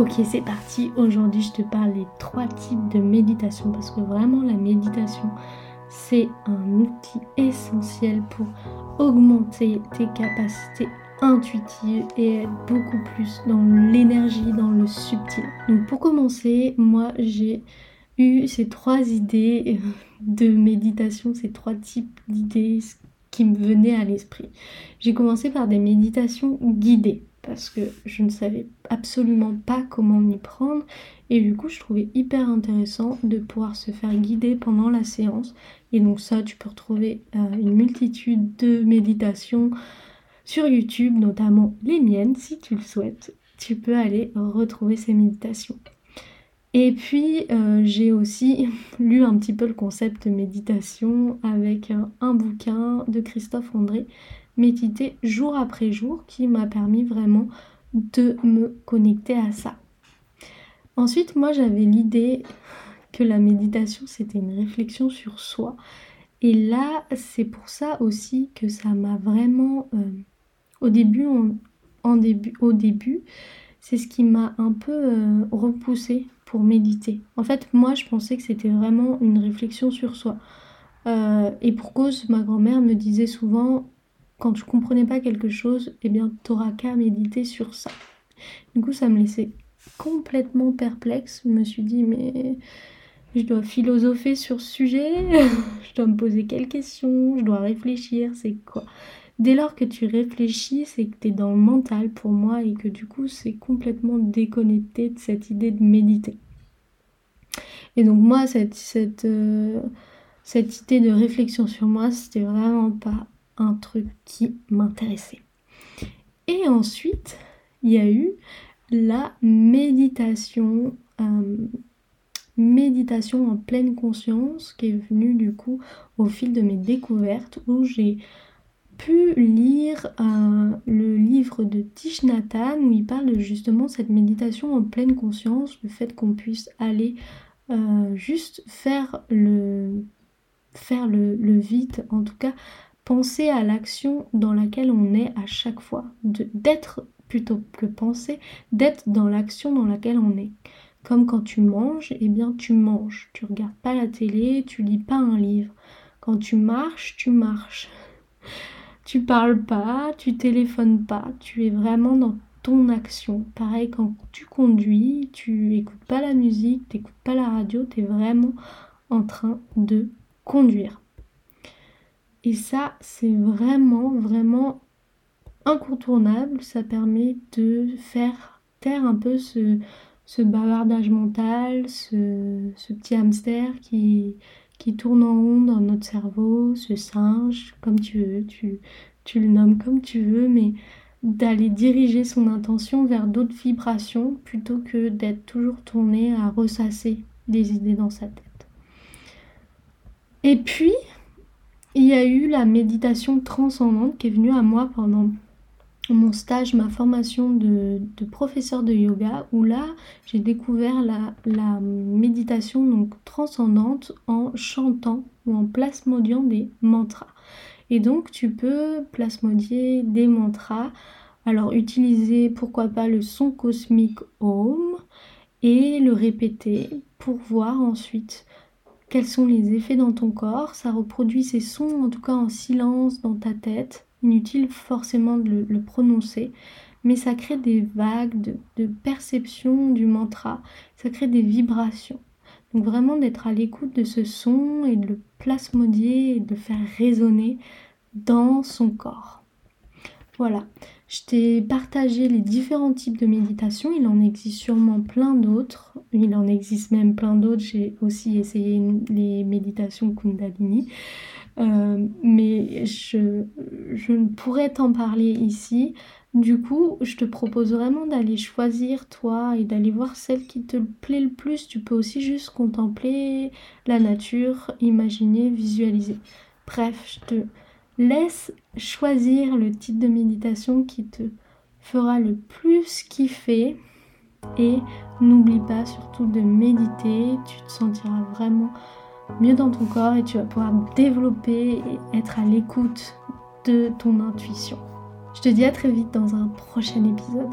Ok, c'est parti. Aujourd'hui, je te parle des trois types de méditation parce que vraiment, la méditation, c'est un outil essentiel pour augmenter tes capacités intuitives et être beaucoup plus dans l'énergie, dans le subtil. Donc, pour commencer, moi, j'ai eu ces trois idées de méditation, ces trois types d'idées qui me venaient à l'esprit. J'ai commencé par des méditations guidées parce que je ne savais absolument pas comment m'y prendre. Et du coup je trouvais hyper intéressant de pouvoir se faire guider pendant la séance. Et donc ça tu peux retrouver euh, une multitude de méditations sur YouTube notamment les miennes si tu le souhaites. Tu peux aller retrouver ces méditations. Et puis euh, j'ai aussi lu un petit peu le concept méditation avec un bouquin de Christophe André méditer jour après jour qui m'a permis vraiment de me connecter à ça. Ensuite, moi j'avais l'idée que la méditation c'était une réflexion sur soi. Et là, c'est pour ça aussi que ça m'a vraiment, euh, au début, au début, c'est ce qui m'a un peu euh, repoussé pour méditer. En fait, moi, je pensais que c'était vraiment une réflexion sur soi. Euh, et pour cause, ma grand-mère me disait souvent quand tu comprenais pas quelque chose, eh bien, t'auras qu'à méditer sur ça. Du coup, ça me laissait complètement perplexe. Je me suis dit, mais je dois philosopher sur ce sujet, je dois me poser quelles questions, je dois réfléchir, c'est quoi? Dès lors que tu réfléchis, c'est que tu es dans le mental pour moi et que du coup, c'est complètement déconnecté de cette idée de méditer. Et donc moi, cette, cette, euh, cette idée de réflexion sur moi, c'était vraiment pas un truc qui m'intéressait. Et ensuite, il y a eu la méditation, euh, méditation en pleine conscience qui est venue du coup au fil de mes découvertes où j'ai pu lire euh, le livre de Tish Nathan où il parle de justement cette méditation en pleine conscience, le fait qu'on puisse aller euh, juste faire le faire le vide, en tout cas penser à l'action dans laquelle on est à chaque fois, d'être plutôt que penser, d'être dans l'action dans laquelle on est. Comme quand tu manges, eh bien tu manges, tu regardes pas la télé, tu lis pas un livre. Quand tu marches, tu marches. Tu parles pas, tu téléphones pas, tu es vraiment dans ton action. Pareil quand tu conduis, tu écoutes pas la musique, tu n'écoutes pas la radio, tu es vraiment en train de conduire. Et ça, c'est vraiment, vraiment incontournable. Ça permet de faire taire un peu ce, ce bavardage mental, ce, petit hamster qui, tourne en rond dans notre cerveau, ce singe, comme tu veux, tu le nommes comme tu veux, mais d'aller diriger son intention vers d'autres vibrations plutôt que d'être toujours tourné à ressasser des idées dans sa tête. Et puis, il y a eu la méditation transcendante qui est venue à moi pendant mon stage, ma formation de, professeur de yoga, où là j'ai découvert la, méditation donc transcendante en chantant ou en plasmodiant des mantras. Et donc tu peux plasmodier des mantras. Alors utiliser pourquoi pas le son cosmique Om et le répéter pour voir ensuite quels sont les effets dans ton corps. Ça reproduit ces sons, en tout cas en silence dans ta tête. Inutile forcément de le, prononcer, mais ça crée des vagues de, de, perception du mantra. Ça crée des vibrations. Donc vraiment d'être à l'écoute de ce son et de le plasmodier et de le faire résonner dans son corps. Voilà, je t'ai partagé les différents types de méditation. Il en existe sûrement plein d'autres. Il en existe même plein d'autres. J'ai aussi essayé les méditations Kundalini. Euh, mais je, je ne pourrais t'en parler ici. Du coup, je te propose vraiment d'aller choisir toi et d'aller voir celle qui te plaît le plus. Tu peux aussi juste contempler la nature, imaginer, visualiser. Bref, je te Laisse choisir le type de méditation qui te fera le plus kiffer et n'oublie pas surtout de méditer, tu te sentiras vraiment mieux dans ton corps et tu vas pouvoir développer et être à l'écoute de ton intuition. Je te dis à très vite dans un prochain épisode.